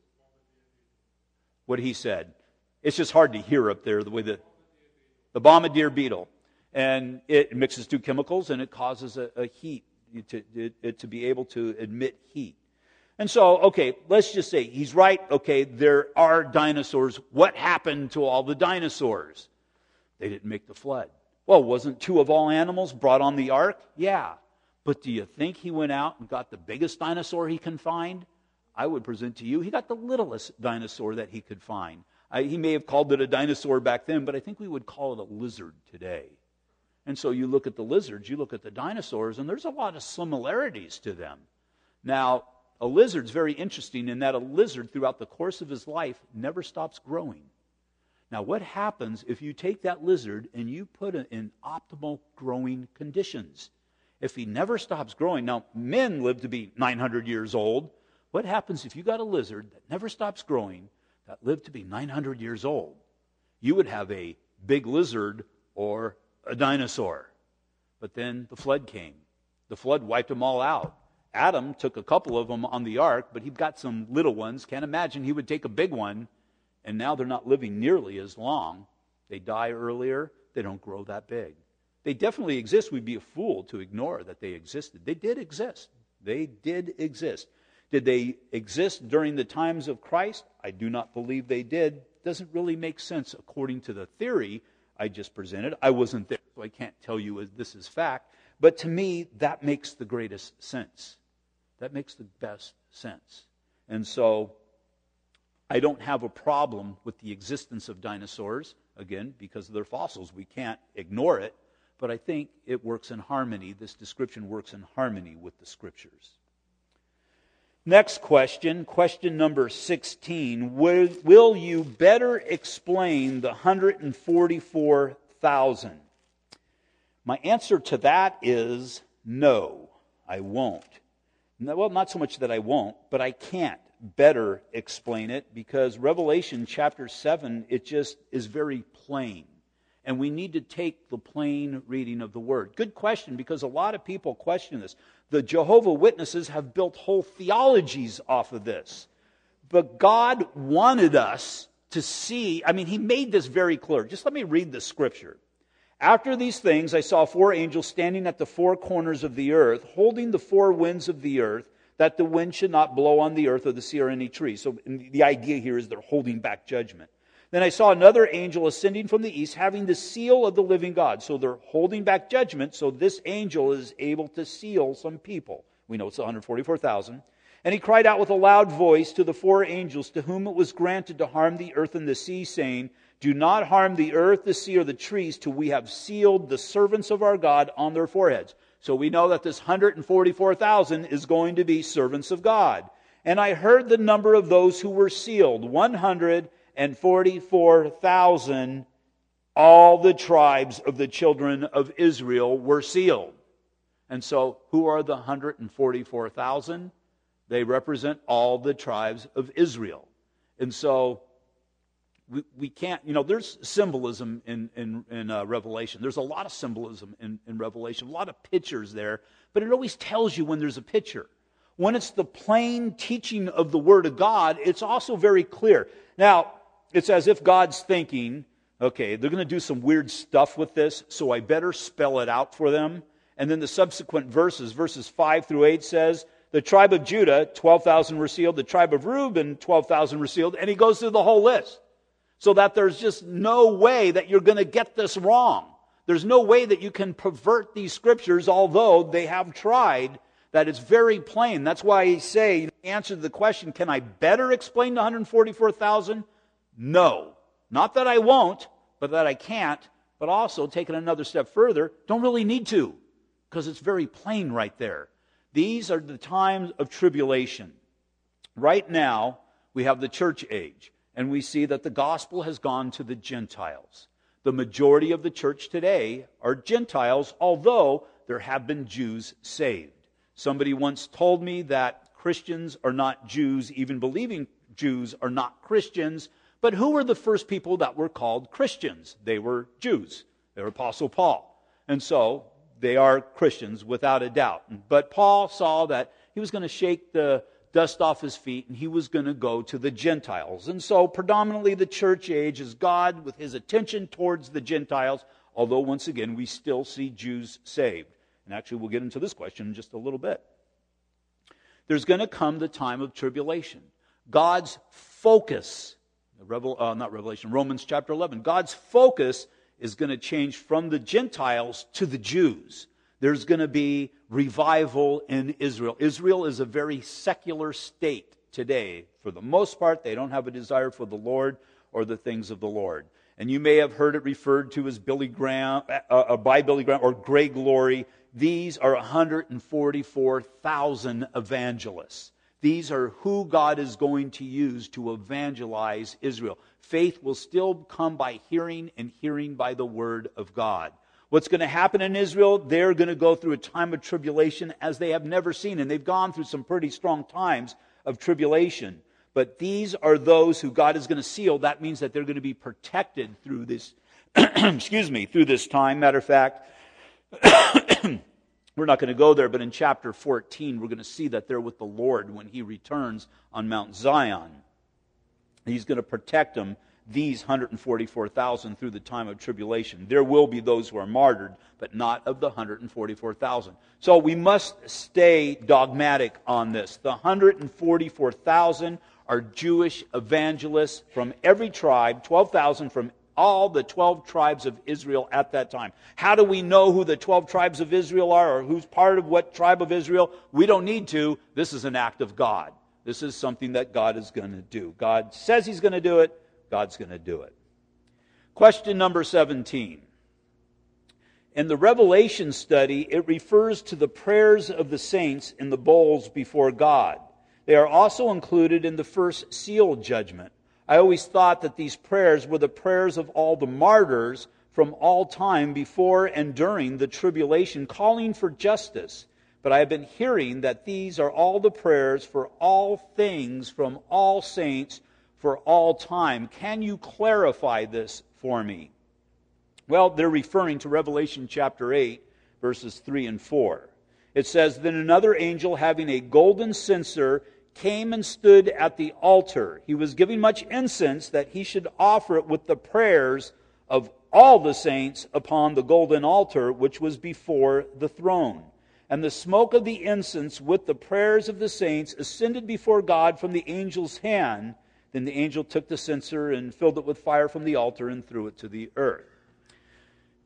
What he said. It's just hard to hear up there the way that the bombardier beetle. And it mixes two chemicals and it causes a, a heat to, it, to be able to emit heat. And so, okay, let's just say he's right. Okay, there are dinosaurs. What happened to all the dinosaurs? They didn't make the flood. Well, wasn't two of all animals brought on the ark? Yeah. But do you think he went out and got the biggest dinosaur he can find? I would present to you, he got the littlest dinosaur that he could find. I, he may have called it a dinosaur back then, but I think we would call it a lizard today. And so you look at the lizards, you look at the dinosaurs, and there's a lot of similarities to them. Now, a lizard's very interesting in that a lizard, throughout the course of his life, never stops growing. Now, what happens if you take that lizard and you put it in optimal growing conditions? if he never stops growing. Now, men live to be 900 years old. What happens if you got a lizard that never stops growing that lived to be 900 years old? You would have a big lizard or a dinosaur. But then the flood came. The flood wiped them all out. Adam took a couple of them on the ark, but he got some little ones. Can't imagine he would take a big one, and now they're not living nearly as long. They die earlier, they don't grow that big. They definitely exist. We'd be a fool to ignore that they existed. They did exist. They did exist. Did they exist during the times of Christ? I do not believe they did. Doesn't really make sense according to the theory I just presented. I wasn't there, so I can't tell you this is fact. But to me, that makes the greatest sense. That makes the best sense. And so I don't have a problem with the existence of dinosaurs, again, because of their fossils. We can't ignore it but I think it works in harmony. This description works in harmony with the scriptures. Next question, question number 16. Will, will you better explain the 144,000? My answer to that is no, I won't. Well, not so much that I won't, but I can't better explain it because Revelation chapter 7, it just is very plain and we need to take the plain reading of the word. Good question because a lot of people question this. The Jehovah Witnesses have built whole theologies off of this. But God wanted us to see, I mean, He made this very clear. Just let me read the scripture. After these things, I saw four angels standing at the four corners of the earth, holding the four winds of the earth, that the wind should not blow on the earth or the sea or any tree. So the idea here is they're holding back judgment. Then I saw another angel ascending from the east, having the seal of the living God. So they're holding back judgment, so this angel is able to seal some people. We know it's 144,000. And he cried out with a loud voice to the four angels to whom it was granted to harm the earth and the sea, saying, Do not harm the earth, the sea, or the trees till we have sealed the servants of our God on their foreheads. So we know that this 144,000 is going to be servants of God. And I heard the number of those who were sealed 144,000. all the tribes of the children of Israel were sealed. And so, who are the 144,000? They represent all the tribes of Israel. And so, we, we can't, you know, there's symbolism in, in, in uh, Revelation. There's a lot of symbolism in, in Revelation, a lot of pictures there, but it always tells you when there's a picture. When it's the plain teaching of the Word of God, it's also very clear. Now, it's as if God's thinking, okay, they're going to do some weird stuff with this, so I better spell it out for them. And then the subsequent verses, verses 5 through 8 says, the tribe of Judah, 12,000 were sealed. The tribe of Reuben, 12,000 were sealed. And he goes through the whole list. So that there's just no way that you're going to get this wrong. There's no way that you can pervert these scriptures, although they have tried that it's very plain. That's why I say, answer to the question, can I better explain the 144,000? No. Not that I won't, but that I can't, but also taking another step further, don't really need to, because it's very plain right there. These are the times of tribulation. Right now, we have the church age, and we see that the gospel has gone to the Gentiles. The majority of the church today are Gentiles, although there have been Jews saved. Somebody once told me that Christians are not Jews, even believing Jews are not Christians. But who were the first people that were called Christians? They were Jews. They were Apostle Paul. And so they are Christians without a doubt. But Paul saw that he was going to shake the dust off his feet and he was going to go to the Gentiles. And so predominantly the church age is God with his attention towards the Gentiles, although once again we still see Jews saved. And actually, we'll get into this question in just a little bit. There's going to come the time of tribulation. God's focus, Revel, uh, not Revelation, Romans chapter 11, God's focus is going to change from the Gentiles to the Jews. There's going to be revival in Israel. Israel is a very secular state today. For the most part, they don't have a desire for the Lord or the things of the Lord. And you may have heard it referred to as Billy Graham, uh, uh, by Billy Graham or Greg Laurie these are 144,000 evangelists. These are who God is going to use to evangelize Israel. Faith will still come by hearing, and hearing by the word of God. What's going to happen in Israel? They're going to go through a time of tribulation as they have never seen, and they've gone through some pretty strong times of tribulation. But these are those who God is going to seal. That means that they're going to be protected through this, excuse me, through this time. Matter of fact, we're not going to go there, but in chapter 14, we're going to see that they're with the Lord when he returns on Mount Zion. He's going to protect them, these 144,000, through the time of tribulation. There will be those who are martyred, but not of the 144,000. So we must stay dogmatic on this. The 144,000 are Jewish evangelists from every tribe, 12,000 from all the 12 tribes of Israel at that time. How do we know who the 12 tribes of Israel are or who's part of what tribe of Israel? We don't need to. This is an act of God. This is something that God is going to do. God says He's going to do it, God's going to do it. Question number 17. In the Revelation study, it refers to the prayers of the saints in the bowls before God. They are also included in the first seal judgment. I always thought that these prayers were the prayers of all the martyrs from all time before and during the tribulation, calling for justice. But I have been hearing that these are all the prayers for all things from all saints for all time. Can you clarify this for me? Well, they're referring to Revelation chapter 8, verses 3 and 4. It says, Then another angel having a golden censer came and stood at the altar. He was giving much incense that he should offer it with the prayers of all the saints upon the golden altar which was before the throne. And the smoke of the incense with the prayers of the saints ascended before God from the angel's hand. Then the angel took the censer and filled it with fire from the altar and threw it to the earth.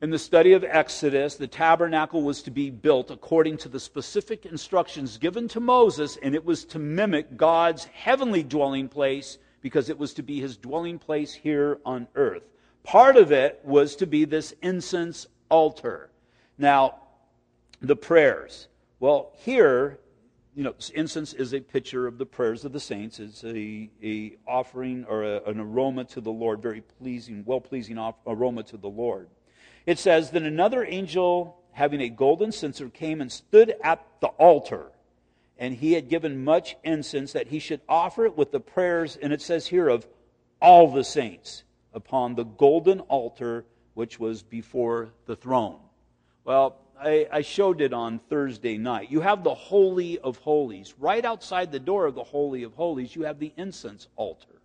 In the study of Exodus, the tabernacle was to be built according to the specific instructions given to Moses, and it was to mimic God's heavenly dwelling place because it was to be his dwelling place here on earth. Part of it was to be this incense altar. Now, the prayers. Well, here, you know, incense is a picture of the prayers of the saints. It's a, a offering or a, an aroma to the Lord, very pleasing, well pleasing aroma to the Lord. It says, Then another angel, having a golden censer, came and stood at the altar. And he had given much incense that he should offer it with the prayers, and it says here, of all the saints upon the golden altar which was before the throne. Well, I, I, showed it on Thursday night. You have the Holy of Holies. Right outside the door of the Holy of Holies, you have the incense altar.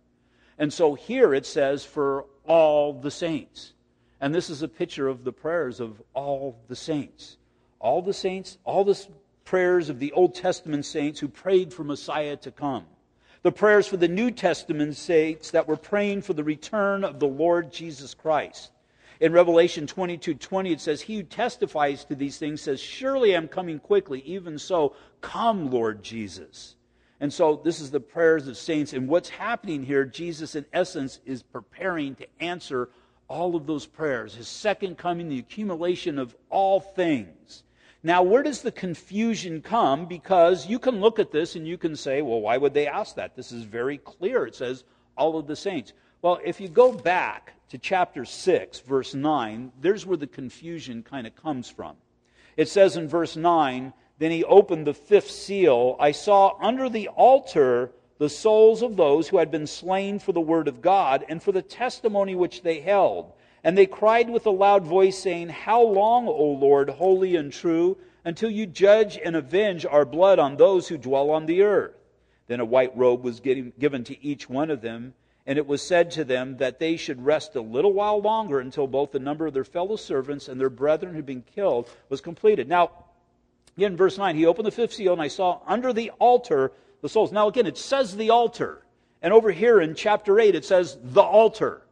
And so here it says, for all the saints. And this is a picture of the prayers of all the saints. All the saints, all the prayers of the Old Testament saints who prayed for Messiah to come. The prayers for the New Testament saints that were praying for the return of the Lord Jesus Christ. In Revelation 22 20, it says, He who testifies to these things says, Surely I'm coming quickly. Even so, come, Lord Jesus. And so this is the prayers of saints. And what's happening here, Jesus, in essence, is preparing to answer all of those prayers. His second coming, the accumulation of all things. Now, where does the confusion come? Because you can look at this and you can say, well, why would they ask that? This is very clear. It says, all of the saints. Well, if you go back to chapter 6, verse 9, there's where the confusion kind of comes from. It says in verse 9, Then he opened the fifth seal. I saw under the altar the souls of those who had been slain for the word of God and for the testimony which they held. And they cried with a loud voice, saying, How long, O Lord, holy and true, until you judge and avenge our blood on those who dwell on the earth? Then a white robe was given to each one of them, and it was said to them that they should rest a little while longer until both the number of their fellow servants and their brethren who had been killed was completed. Now, again, verse 9, he opened the fifth seal, and I saw under the altar the souls. Now, again, it says the altar. And over here in chapter 8, it says the altar.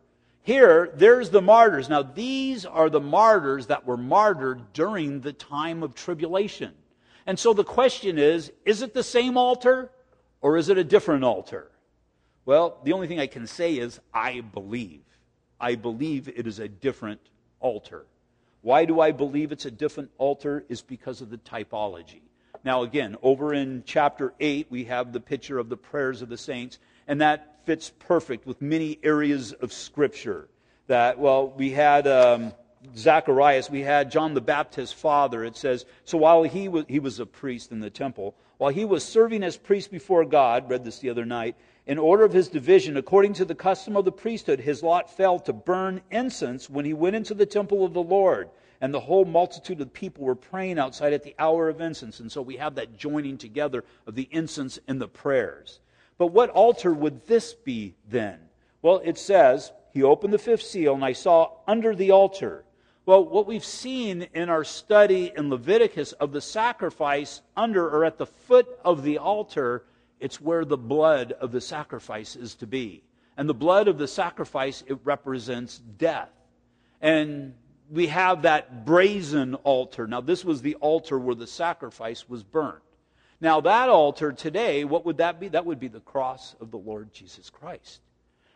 Here, there's the martyrs. Now, these are the martyrs that were martyred during the time of tribulation. And so the question is is it the same altar or is it a different altar? Well, the only thing I can say is I believe. I believe it is a different altar. Why do I believe it's a different altar? Is because of the typology. Now, again, over in chapter 8, we have the picture of the prayers of the saints, and that fits perfect with many areas of Scripture. That, well, we had um, Zacharias, we had John the Baptist's father. It says, So while he was, he was a priest in the temple, while he was serving as priest before God, read this the other night, in order of his division, according to the custom of the priesthood, his lot fell to burn incense when he went into the temple of the Lord and the whole multitude of people were praying outside at the hour of incense. And so we have that joining together of the incense and the prayers. But what altar would this be then? Well, it says, He opened the fifth seal, and I saw under the altar. Well, what we've seen in our study in Leviticus of the sacrifice under or at the foot of the altar, it's where the blood of the sacrifice is to be. And the blood of the sacrifice, it represents death. And we have that brazen altar. Now, this was the altar where the sacrifice was burnt. Now, that altar today, what would that be? That would be the cross of the Lord Jesus Christ.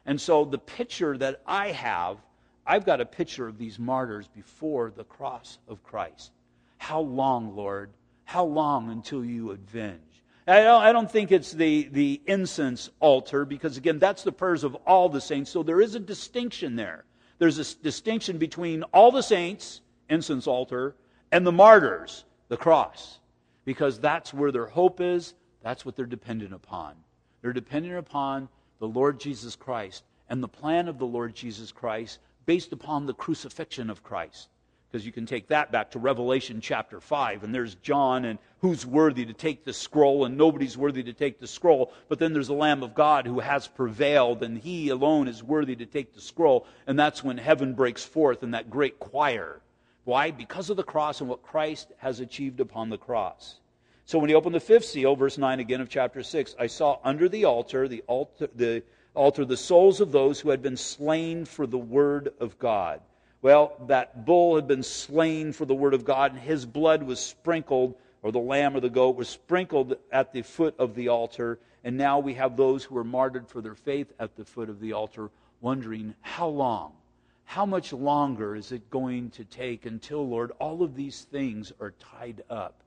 And so, the picture that I have, I've got a picture of these martyrs before the cross of Christ. How long, Lord? How long until you avenge? I don't, I don't think it's the, the incense altar because, again, that's the prayers of all the saints. So there is a distinction there. There's a distinction between all the saints, incense altar, and the martyrs, the cross, because that's where their hope is. That's what they're dependent upon. They're dependent upon the Lord Jesus Christ and the plan of the Lord Jesus Christ based upon the crucifixion of Christ because you can take that back to Revelation chapter 5, and there's John, and who's worthy to take the scroll, and nobody's worthy to take the scroll. But then there's the Lamb of God who has prevailed, and he alone is worthy to take the scroll. And that's when heaven breaks forth in that great choir. Why? Because of the cross and what Christ has achieved upon the cross. So when he opened the fifth seal, verse 9 again of chapter 6, I saw under the altar, the altar, the altar, the souls of those who had been slain for the word of God. Well, that bull had been slain for the word of God, and his blood was sprinkled, or the lamb or the goat was sprinkled at the foot of the altar. And now we have those who are martyred for their faith at the foot of the altar, wondering, how long? How much longer is it going to take until, Lord, all of these things are tied up?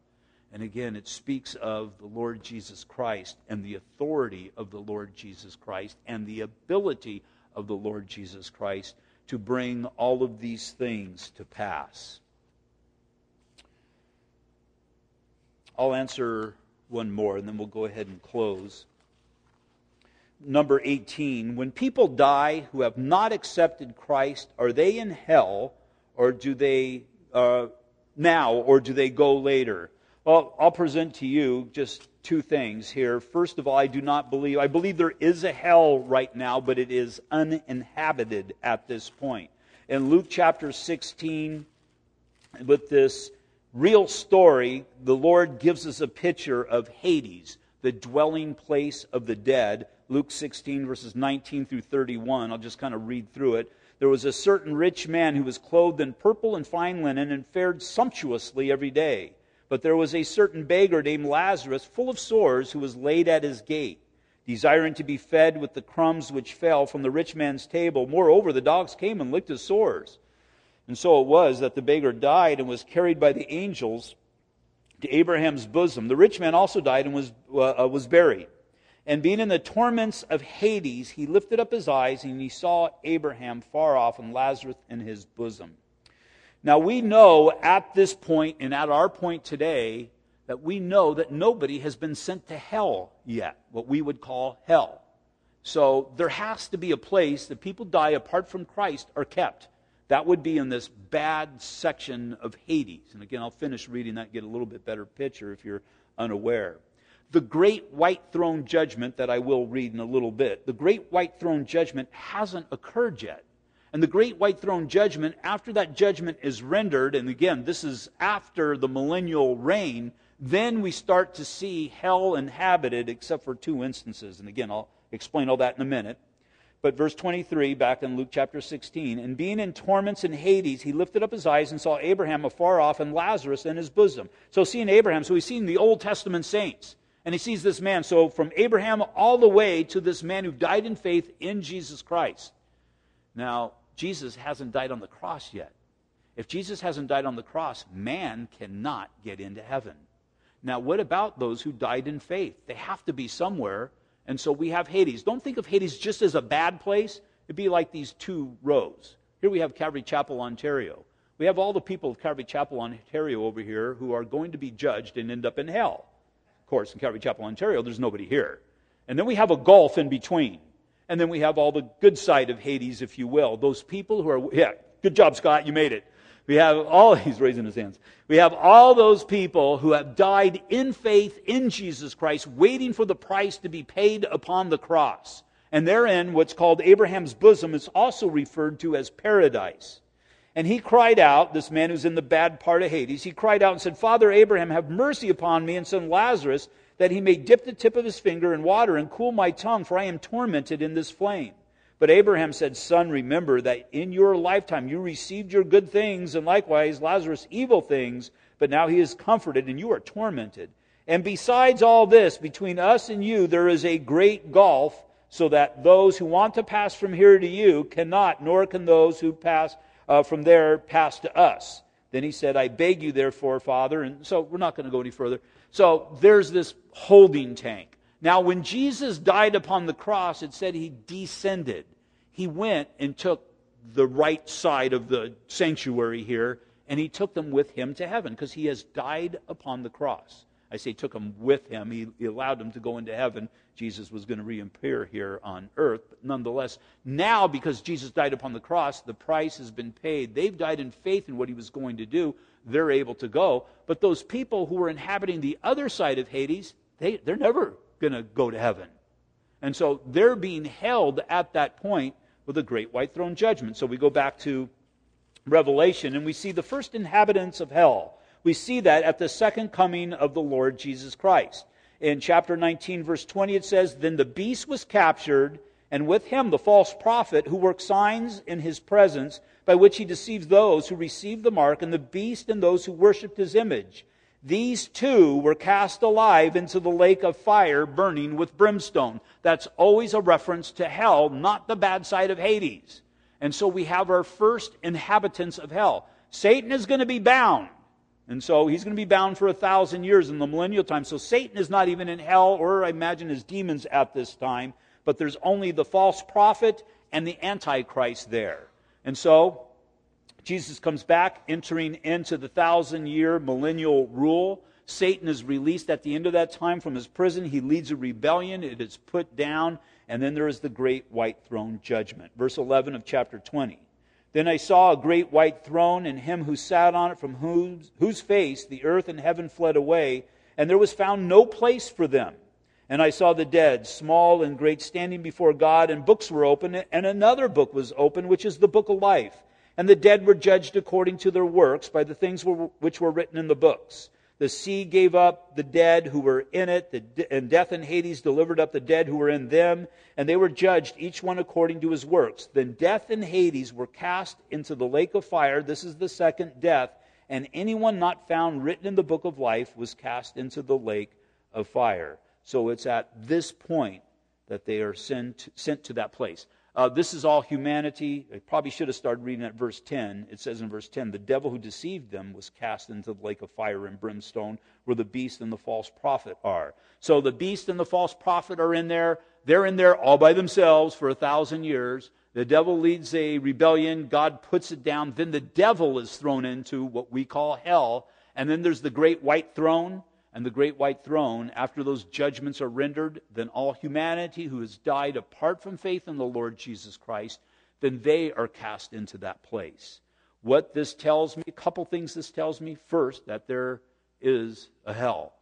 And again, it speaks of the Lord Jesus Christ and the authority of the Lord Jesus Christ and the ability of the Lord Jesus Christ to bring all of these things to pass. I'll answer one more and then we'll go ahead and close. Number 18 When people die who have not accepted Christ, are they in hell or do they uh, now or do they go later? Well, I'll present to you just two things here. First of all, I do not believe, I believe there is a hell right now, but it is uninhabited at this point. In Luke chapter 16, with this real story, the Lord gives us a picture of Hades, the dwelling place of the dead. Luke 16, verses 19 through 31. I'll just kind of read through it. there was a certain rich man who was clothed in purple and fine linen and fared sumptuously every day. But there was a certain beggar named Lazarus, full of sores, who was laid at his gate, desiring to be fed with the crumbs which fell from the rich man's table. Moreover, the dogs came and licked his sores. And so it was that the beggar died and was carried by the angels to Abraham's bosom. The rich man also died and was, uh, was buried. And being in the torments of Hades, he lifted up his eyes and he saw Abraham far off and Lazarus in his bosom. Now we know at this point and at our point today that we know that nobody has been sent to hell yet, what we would call hell. So there has to be a place that people die apart from Christ are kept. That would be in this bad section of Hades. And again, I'll finish reading that, get a little bit better picture if you're unaware the great white throne judgment that I will read in a little bit, the great white throne judgment hasn't occurred yet. And the great white throne judgment, after that judgment is rendered, and again, this is after the millennial reign, then we start to see hell inhabited, except for two instances. And again, I'll explain all that in a minute. But verse 23, back in Luke chapter 16, and being in torments in Hades, he lifted up his eyes and saw Abraham afar off and Lazarus in his bosom. So seeing Abraham, so he's seeing the Old Testament saints. And he sees this man. So from Abraham all the way to this man who died in faith in Jesus Christ. Now, Jesus hasn't died on the cross yet. If Jesus hasn't died on the cross, man cannot get into heaven. Now, what about those who died in faith? They have to be somewhere. And so we have Hades. Don't think of Hades just as a bad place. It'd be like these two rows. Here we have Calvary Chapel, Ontario. We have all the people of Calvary Chapel, Ontario over here who are going to be judged and end up in hell Of course, in Calvary Chapel, Ontario, there's nobody here. And then we have a gulf in between. And then we have all the good side of Hades, if you will. Those people who are, yeah, good job, Scott, you made it. We have all, he's raising his hands. We have all those people who have died in faith in Jesus Christ, waiting for the price to be paid upon the cross. And therein, what's called Abraham's bosom is also referred to as paradise. And he cried out, this man who's in the bad part of Hades, he cried out and said, Father Abraham, have mercy upon me and send Lazarus that he may dip the tip of his finger in water and cool my tongue, for I am tormented in this flame. But Abraham said, Son, remember that in your lifetime you received your good things, and likewise Lazarus evil things, but now he is comforted and you are tormented. And besides all this, between us and you there is a great gulf, so that those who want to pass from here to you cannot, nor can those who pass uh, from there pass to us. Then he said, I beg you, therefore, Father. And so we're not going to go any further. So there's this holding tank. Now, when Jesus died upon the cross, it said he descended. He went and took the right side of the sanctuary here, and he took them with him to heaven because he has died upon the cross. I say took them with him. He, he allowed them to go into heaven. Jesus was going to reappear here on earth. But nonetheless, now because Jesus died upon the cross, the price has been paid. They've died in faith in what he was going to do. They're able to go. But those people who were inhabiting the other side of Hades, they, they're never going to go to heaven. And so they're being held at that point with a great white throne judgment. So we go back to Revelation and we see the first inhabitants of hell we see that at the second coming of the Lord Jesus Christ. In chapter 19, verse 20, it says, Then the beast was captured, and with him the false prophet who works signs in his presence, by which he deceives those who receive the mark, and the beast and those who worshipped his image. These two were cast alive into the lake of fire burning with brimstone. That's always a reference to hell, not the bad side of Hades. And so we have our first inhabitants of hell. Satan is going to be bound. And so he's going to be bound for a thousand years in the millennial time. So Satan is not even in hell, or I imagine his demons at this time, but there's only the false prophet and the Antichrist there. And so Jesus comes back, entering into the thousand year millennial rule. Satan is released at the end of that time from his prison. He leads a rebellion. It is put down. And then there is the great white throne judgment. Verse 11 of chapter 20. Then I saw a great white throne and him who sat on it, from whose, whose face the earth and heaven fled away, and there was found no place for them. And I saw the dead, small and great, standing before God, and books were opened, and another book was opened, which is the book of life. And the dead were judged according to their works by the things which were written in the books. The sea gave up the dead who were in it, and death and Hades delivered up the dead who were in them, and they were judged, each one according to his works. Then death and Hades were cast into the lake of fire. This is the second death. And anyone not found written in the book of life was cast into the lake of fire. So it's at this point that they are sent, sent to that place. Uh, this is all humanity. I probably should have started reading at verse 10. It says in verse 10 the devil who deceived them was cast into the lake of fire and brimstone, where the beast and the false prophet are. So the beast and the false prophet are in there. They're in there all by themselves for a thousand years. The devil leads a rebellion. God puts it down. Then the devil is thrown into what we call hell. And then there's the great white throne and the great white throne, after those judgments are rendered, then all humanity who has died apart from faith in the Lord Jesus Christ, then they are cast into that place. What this tells me, a couple things this tells me. First, that there is a hell.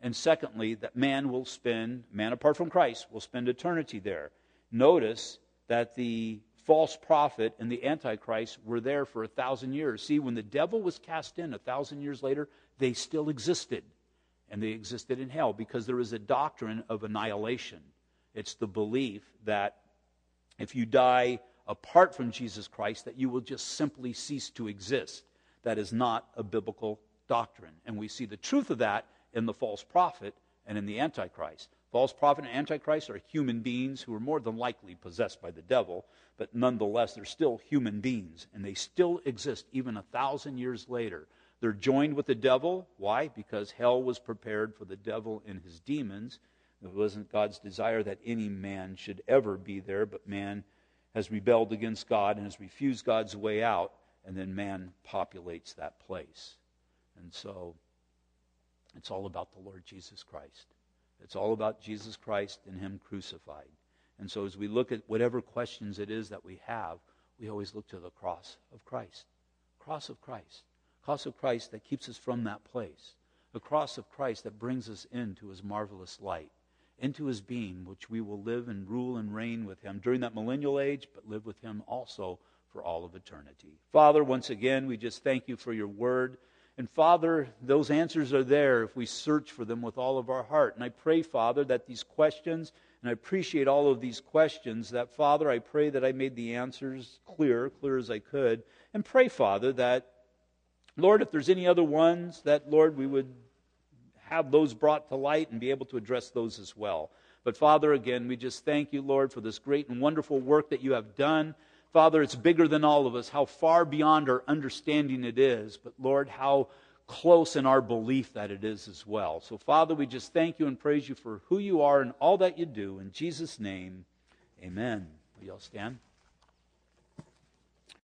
And secondly, that man will spend, man apart from Christ, will spend eternity there. Notice that the false prophet and the antichrist were there for a thousand years. See, when the devil was cast in a thousand years later, they still existed and they existed in hell because there is a doctrine of annihilation. It's the belief that if you die apart from Jesus Christ, that you will just simply cease to exist. That is not a biblical doctrine. And we see the truth of that in the false prophet and in the Antichrist. False prophet and Antichrist are human beings who are more than likely possessed by the devil, but nonetheless, they're still human beings, and they still exist even a thousand years later. They're joined with the devil. Why? Because hell was prepared for the devil and his demons. It wasn't God's desire that any man should ever be there, but man has rebelled against God and has refused God's way out, and then man populates that place. And so it's all about the Lord Jesus Christ. It's all about Jesus Christ and Him crucified. And so as we look at whatever questions it is that we have, we always look to the cross of Christ. Cross of Christ cross of Christ that keeps us from that place, the cross of Christ that brings us into his marvelous light, into his being, which we will live and rule and reign with him during that millennial age, but live with him also for all of eternity. Father, once again, we just thank you for your word. And Father, those answers are there if we search for them with all of our heart. And I pray, Father, that these questions, and I appreciate all of these questions, that, Father, I pray that I made the answers clear, clear as I could. And pray, Father, that Lord, if there's any other ones, that, Lord, we would have those brought to light and be able to address those as well. But Father, again, we just thank you, Lord, for this great and wonderful work that you have done. Father, it's bigger than all of us, how far beyond our understanding it is. But Lord, how close in our belief that it is as well. So, Father, we just thank you and praise you for who you are and all that you do. In Jesus' name, amen. Will you all stand?